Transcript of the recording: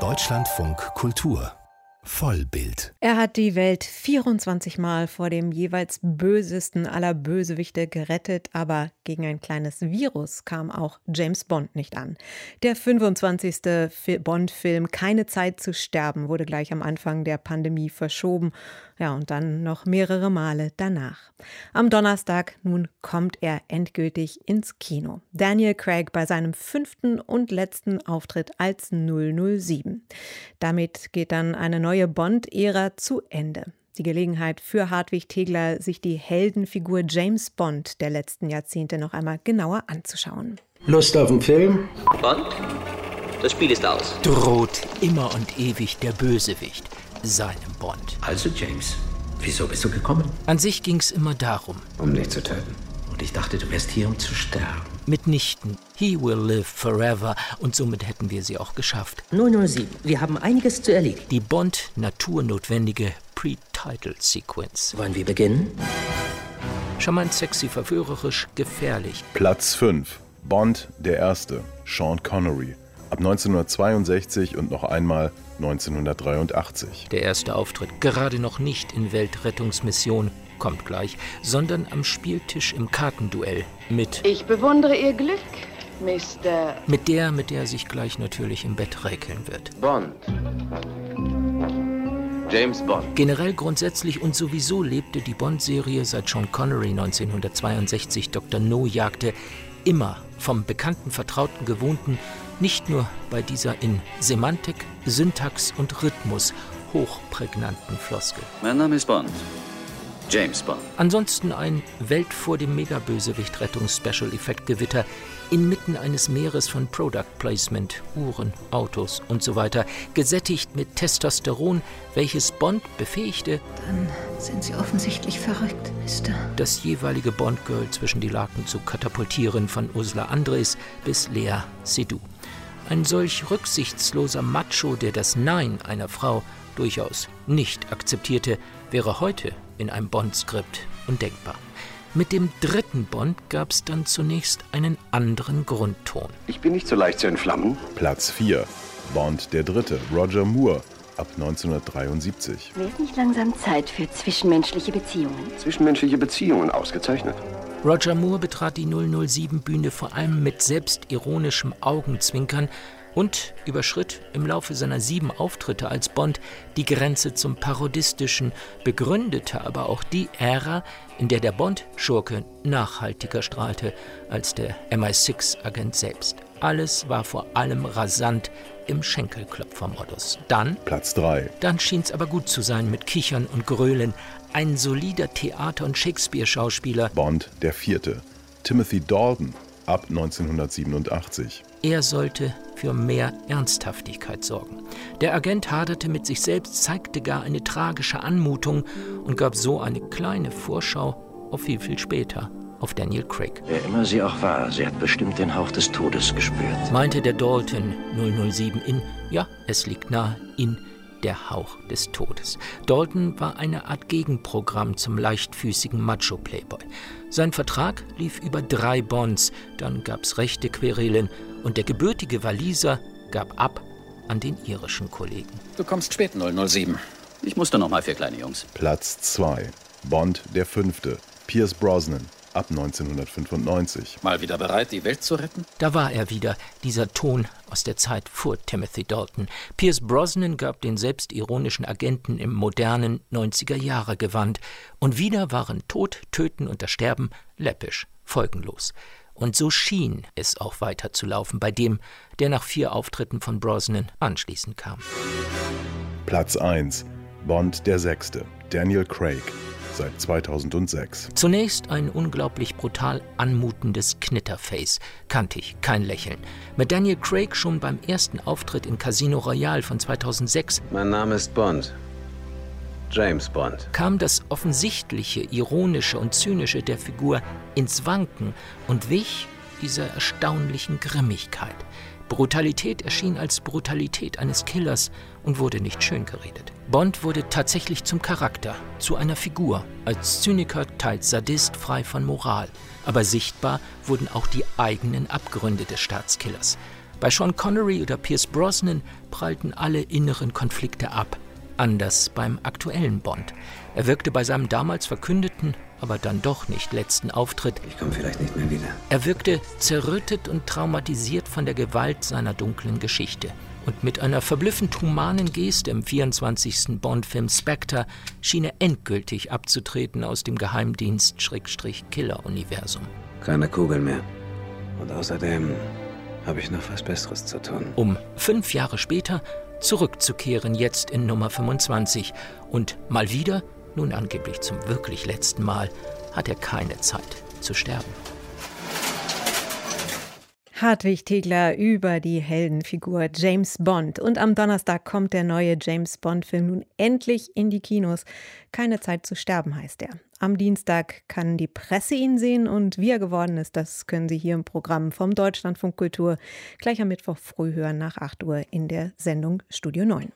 Deutschlandfunk Kultur Vollbild. Er hat die Welt 24 Mal vor dem jeweils bösesten aller Bösewichte gerettet, aber gegen ein kleines Virus kam auch James Bond nicht an. Der 25. Bond-Film Keine Zeit zu sterben wurde gleich am Anfang der Pandemie verschoben. Ja, und dann noch mehrere Male danach. Am Donnerstag nun kommt er endgültig ins Kino. Daniel Craig bei seinem fünften und letzten Auftritt als 007. Damit geht dann eine neue Bond-Ära zu Ende die Gelegenheit für Hartwig Tegler, sich die Heldenfigur James Bond der letzten Jahrzehnte noch einmal genauer anzuschauen. Lust auf den Film? Bond? Das Spiel ist aus. Droht immer und ewig der Bösewicht, seinem Bond. Also, James, wieso bist du gekommen? An sich ging's immer darum. Um dich zu töten. Und ich dachte, du wärst hier, um zu sterben. Mitnichten. He will live forever. Und somit hätten wir sie auch geschafft. 007. Wir haben einiges zu erledigen. Die Bond naturnotwendige Pre-Title-Sequence. Wollen wir beginnen? Charmant, sexy, verführerisch, gefährlich. Platz 5. Bond, der Erste. Sean Connery. Ab 1962 und noch einmal 1983. Der erste Auftritt, gerade noch nicht in Weltrettungsmission, kommt gleich, sondern am Spieltisch im Kartenduell mit. Ich bewundere Ihr Glück, Mr. Mit der, mit der er sich gleich natürlich im Bett räkeln wird. Bond. James Bond. Generell grundsätzlich und sowieso lebte die Bond-Serie seit Sean Connery 1962 Dr. No jagte immer vom bekannten, vertrauten, gewohnten, nicht nur bei dieser in Semantik, Syntax und Rhythmus hochprägnanten Floskel. Mein Name ist Bond. James Bond. Ansonsten ein Welt vor dem Megabösewicht-Rettungs-Special-Effekt-Gewitter inmitten eines Meeres von Product Placement, Uhren, Autos und so weiter, gesättigt mit Testosteron, welches Bond befähigte, dann sind Sie offensichtlich verrückt, Mister. Das jeweilige Bond-Girl zwischen die Laken zu katapultieren, von Ursula Andres bis Lea Seydoux. Ein solch rücksichtsloser Macho, der das Nein einer Frau durchaus nicht akzeptierte, wäre heute in einem Bond-Skript undenkbar. Mit dem dritten Bond gab es dann zunächst einen anderen Grundton. Ich bin nicht so leicht zu entflammen. Platz 4. Bond der Dritte, Roger Moore, ab 1973. Wäre es nicht langsam Zeit für zwischenmenschliche Beziehungen? Zwischenmenschliche Beziehungen, ausgezeichnet. Roger Moore betrat die 007-Bühne vor allem mit selbstironischem Augenzwinkern und überschritt im Laufe seiner sieben Auftritte als Bond die Grenze zum Parodistischen, begründete aber auch die Ära, in der der Bond-Schurke nachhaltiger strahlte als der MI6-Agent selbst. Alles war vor allem rasant im Schenkelklopfermodus. Dann Platz 3. Dann schien's aber gut zu sein mit Kichern und Grölen. Ein solider Theater- und Shakespeare-Schauspieler. Bond der Vierte. Timothy Dalton ab 1987. Er sollte für mehr Ernsthaftigkeit sorgen. Der Agent haderte mit sich selbst, zeigte gar eine tragische Anmutung und gab so eine kleine Vorschau auf viel, viel später, auf Daniel Craig. Wer immer sie auch war, sie hat bestimmt den Hauch des Todes gespürt. Meinte der Dalton 007 in, ja, es liegt nahe, in der Hauch des Todes. Dalton war eine Art Gegenprogramm zum leichtfüßigen Macho-Playboy. Sein Vertrag lief über drei Bonds, dann gab's rechte Querelen und der gebürtige Waliser gab ab an den irischen Kollegen. Du kommst spät, 007. Ich musste noch mal für kleine Jungs. Platz 2. Bond der Fünfte. Pierce Brosnan ab 1995. Mal wieder bereit, die Welt zu retten? Da war er wieder, dieser Ton aus der Zeit vor Timothy Dalton. Pierce Brosnan gab den selbstironischen Agenten im modernen 90er Jahre Gewand. Und wieder waren Tod, Töten und das Sterben läppisch, folgenlos. Und so schien es auch weiterzulaufen bei dem, der nach vier Auftritten von Brosnan anschließend kam. Platz 1. Bond der Sechste. Daniel Craig seit 2006. Zunächst ein unglaublich brutal anmutendes Knitterface. Kantig, kein Lächeln. Mit Daniel Craig schon beim ersten Auftritt in Casino Royale von 2006. Mein Name ist Bond. James Bond. Kam das offensichtliche, ironische und zynische der Figur ins Wanken und wich dieser erstaunlichen Grimmigkeit. Brutalität erschien als Brutalität eines Killers und wurde nicht schön geredet. Bond wurde tatsächlich zum Charakter, zu einer Figur, als Zyniker, teils Sadist, frei von Moral. Aber sichtbar wurden auch die eigenen Abgründe des Staatskillers. Bei Sean Connery oder Pierce Brosnan prallten alle inneren Konflikte ab. Anders beim aktuellen Bond. Er wirkte bei seinem damals verkündeten, aber dann doch nicht letzten Auftritt. Ich komme vielleicht nicht mehr wieder. Er wirkte zerrüttet und traumatisiert von der Gewalt seiner dunklen Geschichte. Und mit einer verblüffend humanen Geste im 24. Bond-Film Spectre schien er endgültig abzutreten aus dem Geheimdienst-Killer-Universum. Keine Kugel mehr. Und außerdem habe ich noch was Besseres zu tun. Um fünf Jahre später zurückzukehren, jetzt in Nummer 25. Und mal wieder, nun angeblich zum wirklich letzten Mal, hat er keine Zeit zu sterben. Hartwig Tegler über die Heldenfigur James Bond. Und am Donnerstag kommt der neue James Bond-Film nun endlich in die Kinos. Keine Zeit zu sterben heißt er. Am Dienstag kann die Presse ihn sehen und wie er geworden ist, das können Sie hier im Programm vom Deutschlandfunk Kultur gleich am Mittwoch früh hören nach 8 Uhr in der Sendung Studio 9.